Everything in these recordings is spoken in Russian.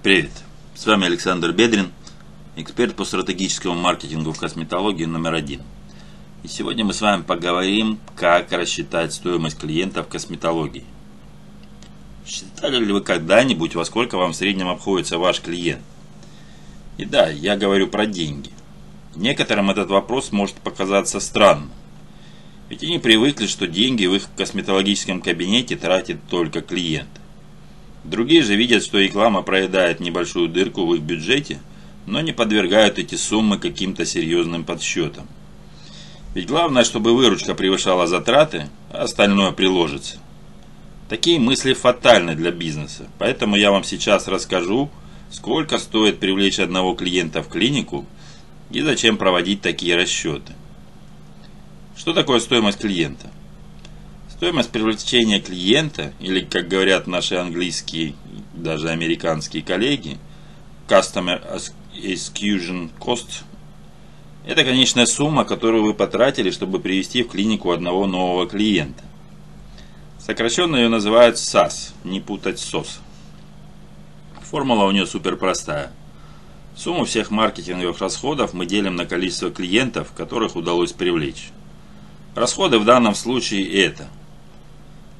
Привет, с вами Александр Бедрин, эксперт по стратегическому маркетингу в косметологии номер один. И сегодня мы с вами поговорим, как рассчитать стоимость клиента в косметологии. Считали ли вы когда-нибудь, во сколько вам в среднем обходится ваш клиент? И да, я говорю про деньги. Некоторым этот вопрос может показаться странным. Ведь они привыкли, что деньги в их косметологическом кабинете тратит только клиент. Другие же видят, что реклама проедает небольшую дырку в их бюджете, но не подвергают эти суммы каким-то серьезным подсчетам. Ведь главное, чтобы выручка превышала затраты, а остальное приложится. Такие мысли фатальны для бизнеса, поэтому я вам сейчас расскажу, сколько стоит привлечь одного клиента в клинику и зачем проводить такие расчеты. Что такое стоимость клиента? Стоимость привлечения клиента, или, как говорят наши английские, даже американские коллеги, Customer Acquisition Cost, это конечная сумма, которую вы потратили, чтобы привести в клинику одного нового клиента. Сокращенно ее называют SAS, не путать SOS. Формула у нее супер простая. Сумму всех маркетинговых расходов мы делим на количество клиентов, которых удалось привлечь. Расходы в данном случае это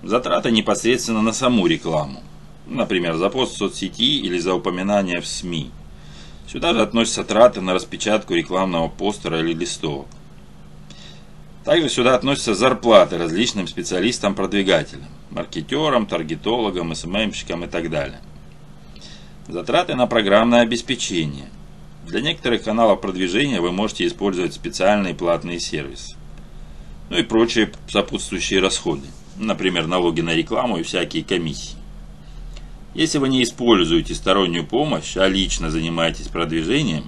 затраты непосредственно на саму рекламу, например, за пост в соцсети или за упоминание в СМИ. Сюда же относятся траты на распечатку рекламного постера или листовок. Также сюда относятся зарплаты различным специалистам-продвигателям, маркетерам, таргетологам, СММщикам и так далее. Затраты на программное обеспечение. Для некоторых каналов продвижения вы можете использовать специальные платные сервисы ну и прочие сопутствующие расходы, например, налоги на рекламу и всякие комиссии. Если вы не используете стороннюю помощь, а лично занимаетесь продвижением,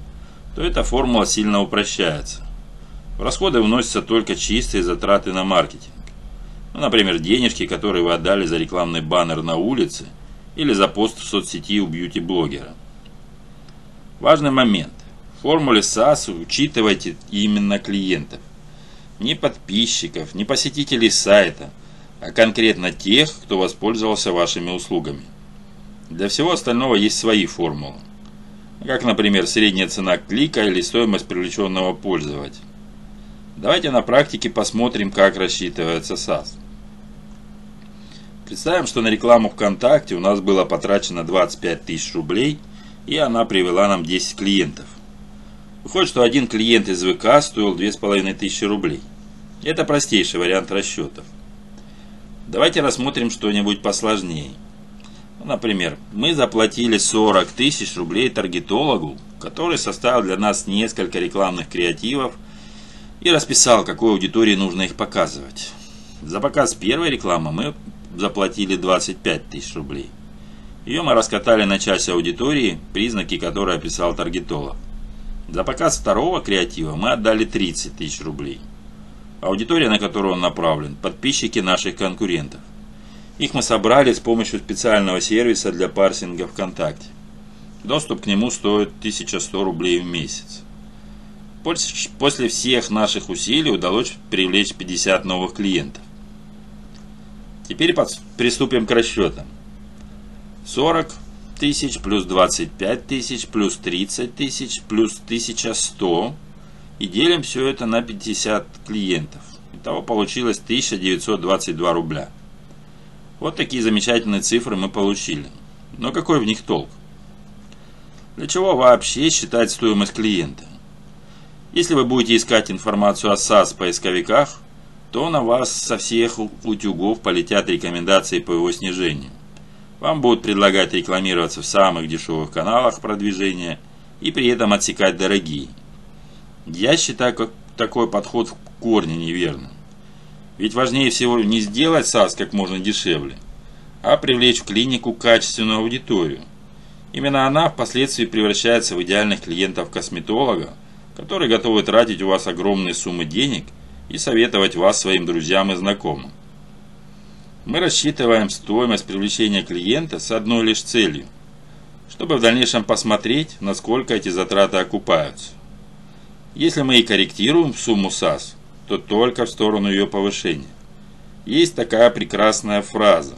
то эта формула сильно упрощается. В расходы вносятся только чистые затраты на маркетинг. Ну, например, денежки, которые вы отдали за рекламный баннер на улице или за пост в соцсети у бьюти-блогера. Важный момент. В формуле SAS учитывайте именно клиентов ни подписчиков, ни посетителей сайта, а конкретно тех, кто воспользовался вашими услугами. Для всего остального есть свои формулы. Как, например, средняя цена клика или стоимость привлеченного пользователя. Давайте на практике посмотрим, как рассчитывается SAS. Представим, что на рекламу ВКонтакте у нас было потрачено 25 тысяч рублей, и она привела нам 10 клиентов. Выходит, что один клиент из ВК стоил 2500 рублей. Это простейший вариант расчетов. Давайте рассмотрим что-нибудь посложнее. Например, мы заплатили 40 тысяч рублей таргетологу, который составил для нас несколько рекламных креативов и расписал, какой аудитории нужно их показывать. За показ первой рекламы мы заплатили 25 тысяч рублей. Ее мы раскатали на часть аудитории, признаки которой описал таргетолог. За показ второго креатива мы отдали 30 тысяч рублей. Аудитория, на которую он направлен, подписчики наших конкурентов. Их мы собрали с помощью специального сервиса для парсинга ВКонтакте. Доступ к нему стоит 1100 рублей в месяц. После всех наших усилий удалось привлечь 50 новых клиентов. Теперь приступим к расчетам. 40 тысяч, плюс 25 тысяч, плюс 30 тысяч, плюс 1100 и делим все это на 50 клиентов. Итого получилось 1922 рубля. Вот такие замечательные цифры мы получили. Но какой в них толк? Для чего вообще считать стоимость клиента? Если вы будете искать информацию о САС в поисковиках, то на вас со всех утюгов полетят рекомендации по его снижению. Вам будут предлагать рекламироваться в самых дешевых каналах продвижения и при этом отсекать дорогие. Я считаю как такой подход в корне неверным. Ведь важнее всего не сделать САС как можно дешевле, а привлечь в клинику качественную аудиторию. Именно она впоследствии превращается в идеальных клиентов косметолога, которые готовы тратить у вас огромные суммы денег и советовать вас своим друзьям и знакомым. Мы рассчитываем стоимость привлечения клиента с одной лишь целью, чтобы в дальнейшем посмотреть, насколько эти затраты окупаются. Если мы и корректируем сумму САС, то только в сторону ее повышения. Есть такая прекрасная фраза.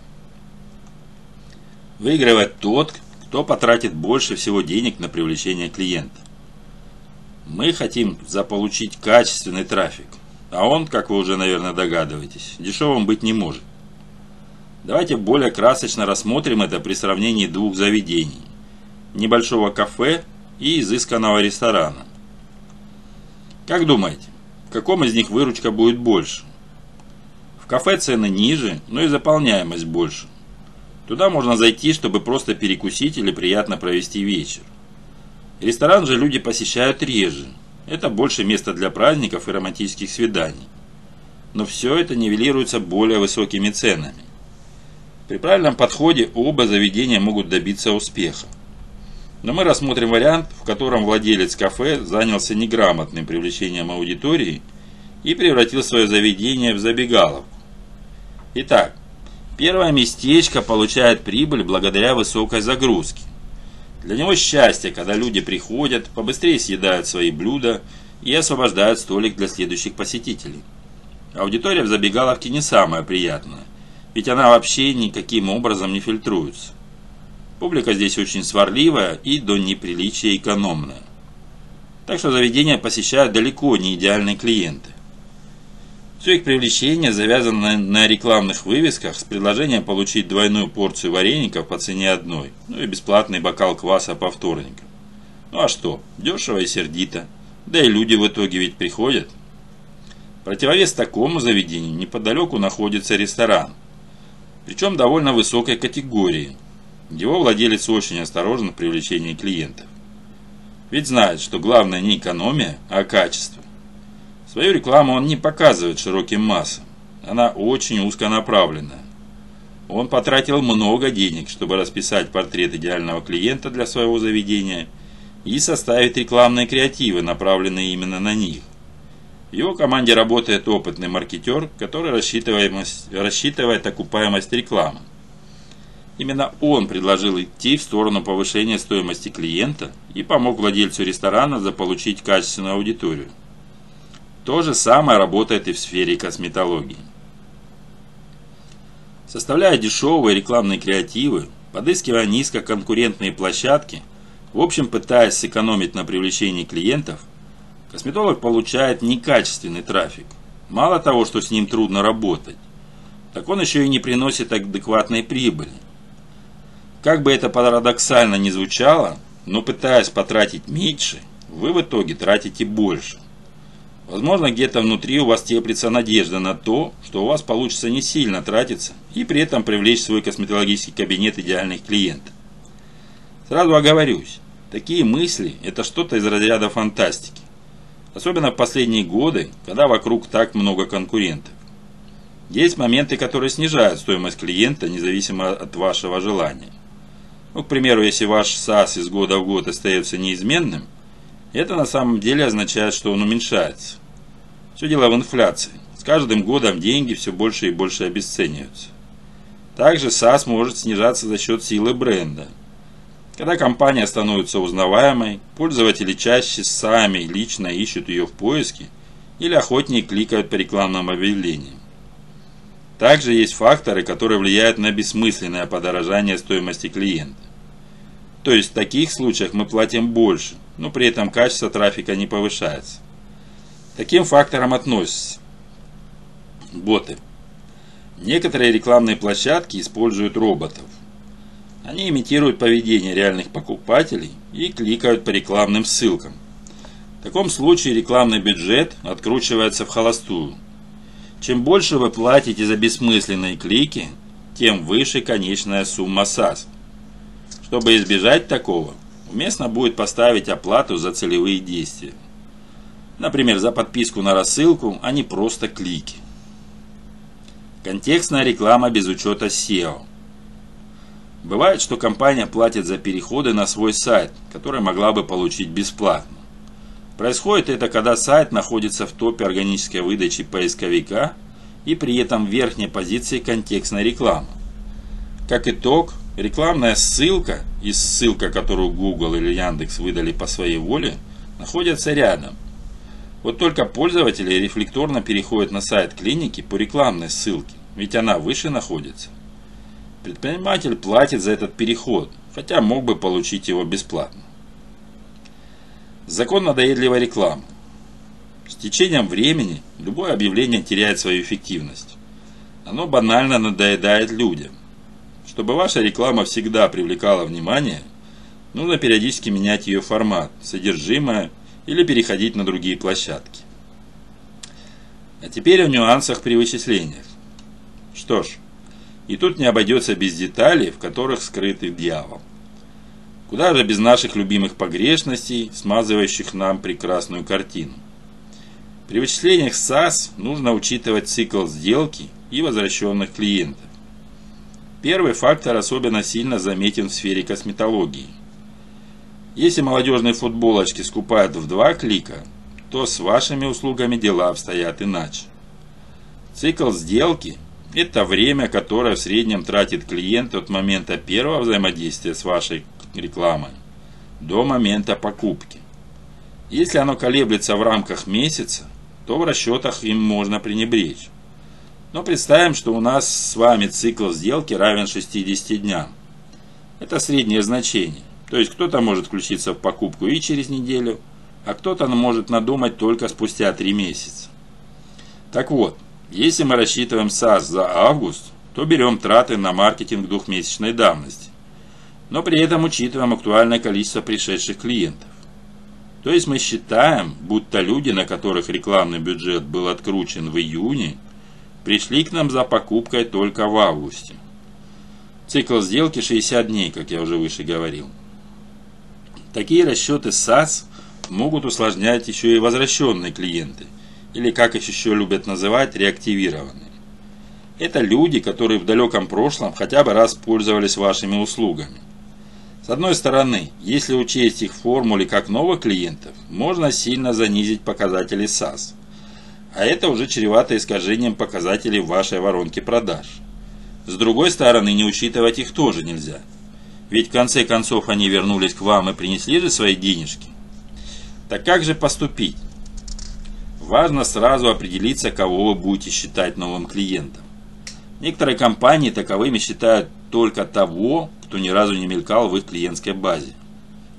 Выигрывает тот, кто потратит больше всего денег на привлечение клиента. Мы хотим заполучить качественный трафик, а он, как вы уже, наверное, догадываетесь, дешевым быть не может. Давайте более красочно рассмотрим это при сравнении двух заведений. Небольшого кафе и изысканного ресторана. Как думаете, в каком из них выручка будет больше? В кафе цены ниже, но и заполняемость больше. Туда можно зайти, чтобы просто перекусить или приятно провести вечер. Ресторан же люди посещают реже. Это больше место для праздников и романтических свиданий. Но все это нивелируется более высокими ценами. При правильном подходе оба заведения могут добиться успеха. Но мы рассмотрим вариант, в котором владелец кафе занялся неграмотным привлечением аудитории и превратил свое заведение в забегаловку. Итак, первое местечко получает прибыль благодаря высокой загрузке. Для него счастье, когда люди приходят, побыстрее съедают свои блюда и освобождают столик для следующих посетителей. Аудитория в забегаловке не самая приятная, ведь она вообще никаким образом не фильтруется. Публика здесь очень сварливая и до неприличия экономная. Так что заведения посещают далеко не идеальные клиенты. Все их привлечение завязано на рекламных вывесках с предложением получить двойную порцию вареников по цене одной, ну и бесплатный бокал кваса по вторникам. Ну а что, дешево и сердито. Да и люди в итоге ведь приходят. Противовес такому заведению неподалеку находится ресторан. Причем довольно высокой категории. Его владелец очень осторожен в привлечении клиентов. Ведь знает, что главное не экономия, а качество. Свою рекламу он не показывает широким массам. Она очень узконаправленная. Он потратил много денег, чтобы расписать портрет идеального клиента для своего заведения и составить рекламные креативы, направленные именно на них. В его команде работает опытный маркетер, который рассчитывает окупаемость рекламы. Именно он предложил идти в сторону повышения стоимости клиента и помог владельцу ресторана заполучить качественную аудиторию. То же самое работает и в сфере косметологии. Составляя дешевые рекламные креативы, подыскивая низкоконкурентные площадки, в общем пытаясь сэкономить на привлечении клиентов, косметолог получает некачественный трафик. Мало того, что с ним трудно работать, так он еще и не приносит адекватной прибыли. Как бы это парадоксально ни звучало, но пытаясь потратить меньше, вы в итоге тратите больше. Возможно, где-то внутри у вас теплится надежда на то, что у вас получится не сильно тратиться и при этом привлечь в свой косметологический кабинет идеальных клиентов. Сразу оговорюсь, такие мысли – это что-то из разряда фантастики. Особенно в последние годы, когда вокруг так много конкурентов. Есть моменты, которые снижают стоимость клиента, независимо от вашего желания. Ну, к примеру, если ваш САС из года в год остается неизменным, это на самом деле означает, что он уменьшается. Все дело в инфляции. С каждым годом деньги все больше и больше обесцениваются. Также САС может снижаться за счет силы бренда. Когда компания становится узнаваемой, пользователи чаще сами лично ищут ее в поиске или охотнее кликают по рекламным объявлениям. Также есть факторы, которые влияют на бессмысленное подорожание стоимости клиента. То есть в таких случаях мы платим больше, но при этом качество трафика не повышается таким факторам относятся боты. Некоторые рекламные площадки используют роботов. Они имитируют поведение реальных покупателей и кликают по рекламным ссылкам. В таком случае рекламный бюджет откручивается в холостую. Чем больше вы платите за бессмысленные клики, тем выше конечная сумма САС. Чтобы избежать такого, уместно будет поставить оплату за целевые действия. Например, за подписку на рассылку, а не просто клики. Контекстная реклама без учета SEO. Бывает, что компания платит за переходы на свой сайт, который могла бы получить бесплатно. Происходит это, когда сайт находится в топе органической выдачи поисковика и при этом в верхней позиции контекстной рекламы. Как итог, рекламная ссылка и ссылка, которую Google или Яндекс выдали по своей воле, находятся рядом – вот только пользователи рефлекторно переходят на сайт клиники по рекламной ссылке, ведь она выше находится. Предприниматель платит за этот переход, хотя мог бы получить его бесплатно. Закон надоедливой рекламы. С течением времени любое объявление теряет свою эффективность. Оно банально надоедает людям. Чтобы ваша реклама всегда привлекала внимание, нужно периодически менять ее формат, содержимое или переходить на другие площадки. А теперь о нюансах при вычислениях. Что ж, и тут не обойдется без деталей, в которых скрытый дьявол. Куда же без наших любимых погрешностей, смазывающих нам прекрасную картину. При вычислениях SAS нужно учитывать цикл сделки и возвращенных клиентов. Первый фактор особенно сильно заметен в сфере косметологии. Если молодежные футболочки скупают в два клика, то с вашими услугами дела обстоят иначе. Цикл сделки – это время, которое в среднем тратит клиент от момента первого взаимодействия с вашей рекламой до момента покупки. Если оно колеблется в рамках месяца, то в расчетах им можно пренебречь. Но представим, что у нас с вами цикл сделки равен 60 дням. Это среднее значение. То есть кто-то может включиться в покупку и через неделю, а кто-то может надумать только спустя 3 месяца. Так вот, если мы рассчитываем САС за август, то берем траты на маркетинг двухмесячной давности. Но при этом учитываем актуальное количество пришедших клиентов. То есть мы считаем, будто люди, на которых рекламный бюджет был откручен в июне, пришли к нам за покупкой только в августе. Цикл сделки 60 дней, как я уже выше говорил. Такие расчеты SAS могут усложнять еще и возвращенные клиенты, или как их еще любят называть, реактивированные. Это люди, которые в далеком прошлом хотя бы раз пользовались вашими услугами. С одной стороны, если учесть их в формуле как новых клиентов, можно сильно занизить показатели SAS – а это уже чревато искажением показателей вашей воронки продаж. С другой стороны, не учитывать их тоже нельзя. Ведь в конце концов они вернулись к вам и принесли же свои денежки. Так как же поступить? Важно сразу определиться, кого вы будете считать новым клиентом. Некоторые компании таковыми считают только того, кто ни разу не мелькал в их клиентской базе.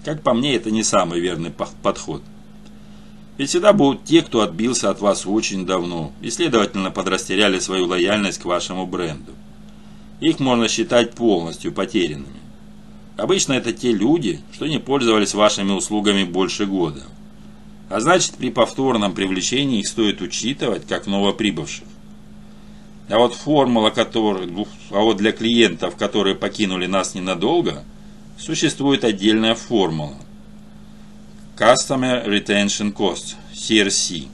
Как по мне, это не самый верный подход. Ведь всегда будут те, кто отбился от вас очень давно и, следовательно, подрастеряли свою лояльность к вашему бренду. Их можно считать полностью потерянными. Обычно это те люди, что не пользовались вашими услугами больше года. А значит, при повторном привлечении их стоит учитывать как новоприбывших. А вот формула, которая, а вот для клиентов, которые покинули нас ненадолго, существует отдельная формула – Customer Retention Cost, CRC.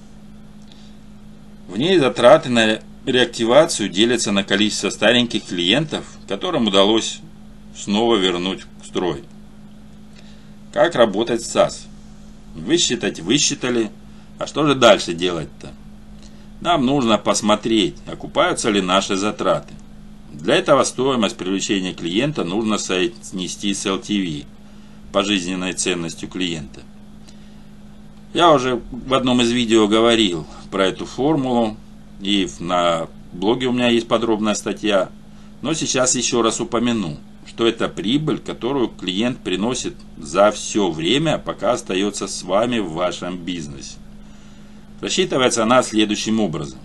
В ней затраты на реактивацию делятся на количество стареньких клиентов, которым удалось снова вернуть в строй. Как работать с SAS? Высчитать высчитали, а что же дальше делать-то? Нам нужно посмотреть, окупаются ли наши затраты. Для этого стоимость привлечения клиента нужно соотнести с LTV, пожизненной ценностью клиента. Я уже в одном из видео говорил про эту формулу, и на блоге у меня есть подробная статья, но сейчас еще раз упомяну, что это прибыль, которую клиент приносит за все время, пока остается с вами в вашем бизнесе. Рассчитывается она следующим образом.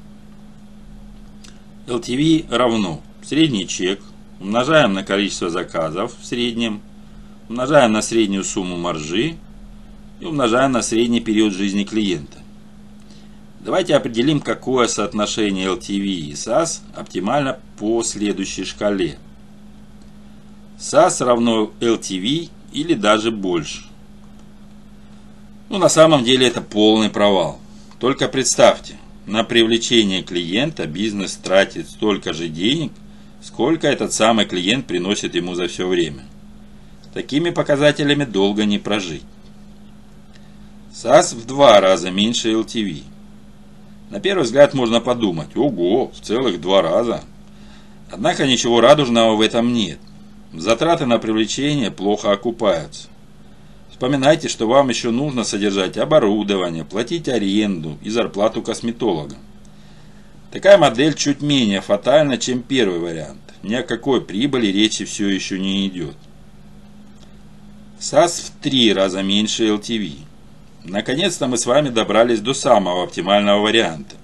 LTV равно средний чек, умножаем на количество заказов в среднем, умножаем на среднюю сумму маржи и умножаем на средний период жизни клиента. Давайте определим, какое соотношение LTV и SAS оптимально по следующей шкале. SAS равно LTV или даже больше. Ну, на самом деле это полный провал. Только представьте, на привлечение клиента бизнес тратит столько же денег, сколько этот самый клиент приносит ему за все время. Такими показателями долго не прожить. SAS в два раза меньше LTV. На первый взгляд можно подумать, ого, в целых два раза. Однако ничего радужного в этом нет. Затраты на привлечение плохо окупаются. Вспоминайте, что вам еще нужно содержать оборудование, платить аренду и зарплату косметолога. Такая модель чуть менее фатальна, чем первый вариант. Ни о какой прибыли речи все еще не идет. SAS в три раза меньше LTV. Наконец-то мы с вами добрались до самого оптимального варианта.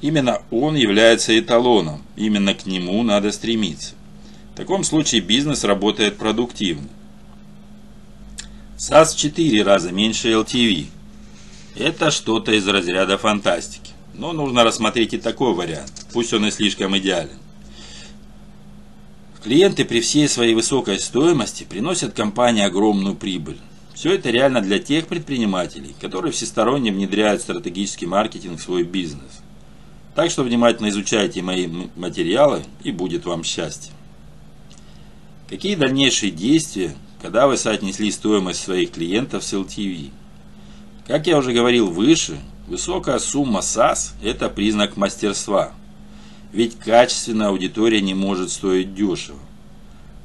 Именно он является эталоном, именно к нему надо стремиться. В таком случае бизнес работает продуктивно. SAS в 4 раза меньше LTV. Это что-то из разряда фантастики. Но нужно рассмотреть и такой вариант, пусть он и слишком идеален. Клиенты при всей своей высокой стоимости приносят компании огромную прибыль. Все это реально для тех предпринимателей, которые всесторонне внедряют стратегический маркетинг в свой бизнес. Так что внимательно изучайте мои материалы и будет вам счастье. Какие дальнейшие действия, когда вы соотнесли стоимость своих клиентов с LTV? Как я уже говорил выше, высокая сумма SAS – это признак мастерства – ведь качественная аудитория не может стоить дешево.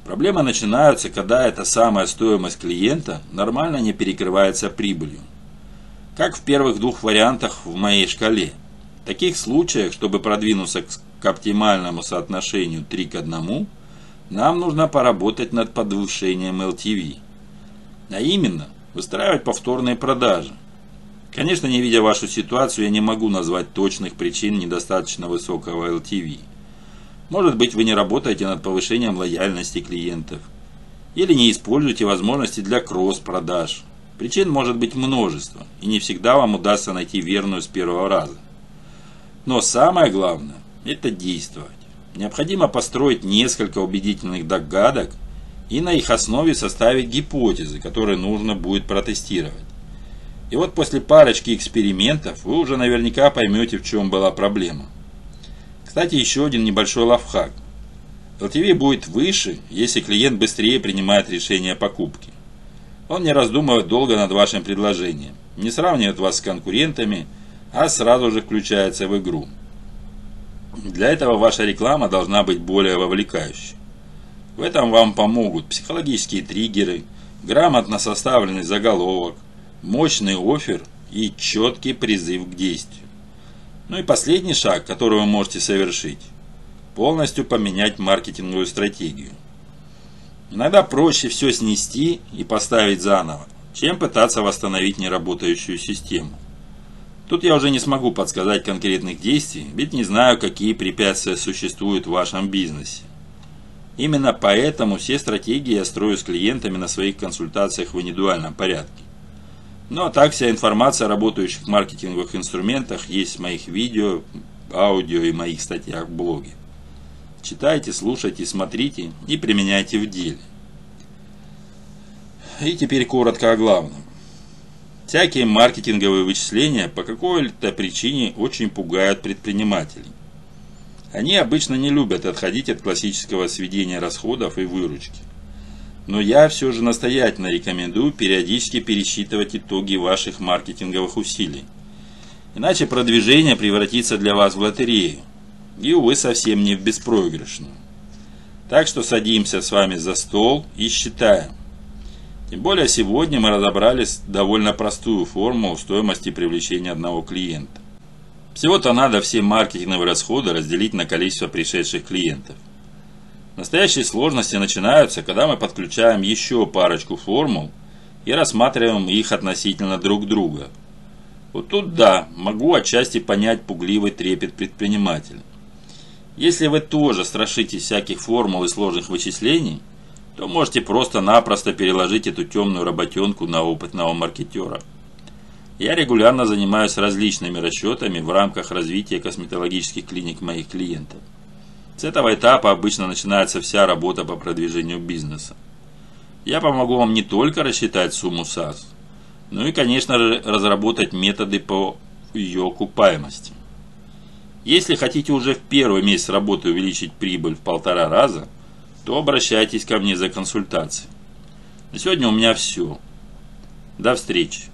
Проблемы начинаются, когда эта самая стоимость клиента нормально не перекрывается прибылью. Как в первых двух вариантах в моей шкале. В таких случаях, чтобы продвинуться к оптимальному соотношению 3 к 1, нам нужно поработать над повышением LTV. А именно, выстраивать повторные продажи – Конечно, не видя вашу ситуацию, я не могу назвать точных причин недостаточно высокого LTV. Может быть, вы не работаете над повышением лояльности клиентов. Или не используете возможности для кросс-продаж. Причин может быть множество, и не всегда вам удастся найти верную с первого раза. Но самое главное – это действовать. Необходимо построить несколько убедительных догадок и на их основе составить гипотезы, которые нужно будет протестировать. И вот после парочки экспериментов вы уже наверняка поймете, в чем была проблема. Кстати, еще один небольшой лайфхак. LTV будет выше, если клиент быстрее принимает решение о покупке. Он не раздумывает долго над вашим предложением, не сравнивает вас с конкурентами, а сразу же включается в игру. Для этого ваша реклама должна быть более вовлекающей. В этом вам помогут психологические триггеры, грамотно составленный заголовок, мощный офер и четкий призыв к действию. Ну и последний шаг, который вы можете совершить – полностью поменять маркетинговую стратегию. Иногда проще все снести и поставить заново, чем пытаться восстановить неработающую систему. Тут я уже не смогу подсказать конкретных действий, ведь не знаю, какие препятствия существуют в вашем бизнесе. Именно поэтому все стратегии я строю с клиентами на своих консультациях в индивидуальном порядке. Ну а так вся информация о работающих маркетинговых инструментах есть в моих видео, аудио и моих статьях в блоге. Читайте, слушайте, смотрите и применяйте в деле. И теперь коротко о главном. Всякие маркетинговые вычисления по какой-то причине очень пугают предпринимателей. Они обычно не любят отходить от классического сведения расходов и выручки но я все же настоятельно рекомендую периодически пересчитывать итоги ваших маркетинговых усилий. Иначе продвижение превратится для вас в лотерею, и, увы, совсем не в беспроигрышную. Так что садимся с вами за стол и считаем. Тем более сегодня мы разобрали довольно простую формулу стоимости привлечения одного клиента. Всего-то надо все маркетинговые расходы разделить на количество пришедших клиентов. Настоящие сложности начинаются, когда мы подключаем еще парочку формул и рассматриваем их относительно друг друга. Вот тут да, могу отчасти понять пугливый трепет предпринимателя. Если вы тоже страшитесь всяких формул и сложных вычислений, то можете просто-напросто переложить эту темную работенку на опытного маркетера. Я регулярно занимаюсь различными расчетами в рамках развития косметологических клиник моих клиентов. С этого этапа обычно начинается вся работа по продвижению бизнеса. Я помогу вам не только рассчитать сумму САС, но и, конечно же, разработать методы по ее окупаемости. Если хотите уже в первый месяц работы увеличить прибыль в полтора раза, то обращайтесь ко мне за консультацией. На сегодня у меня все. До встречи.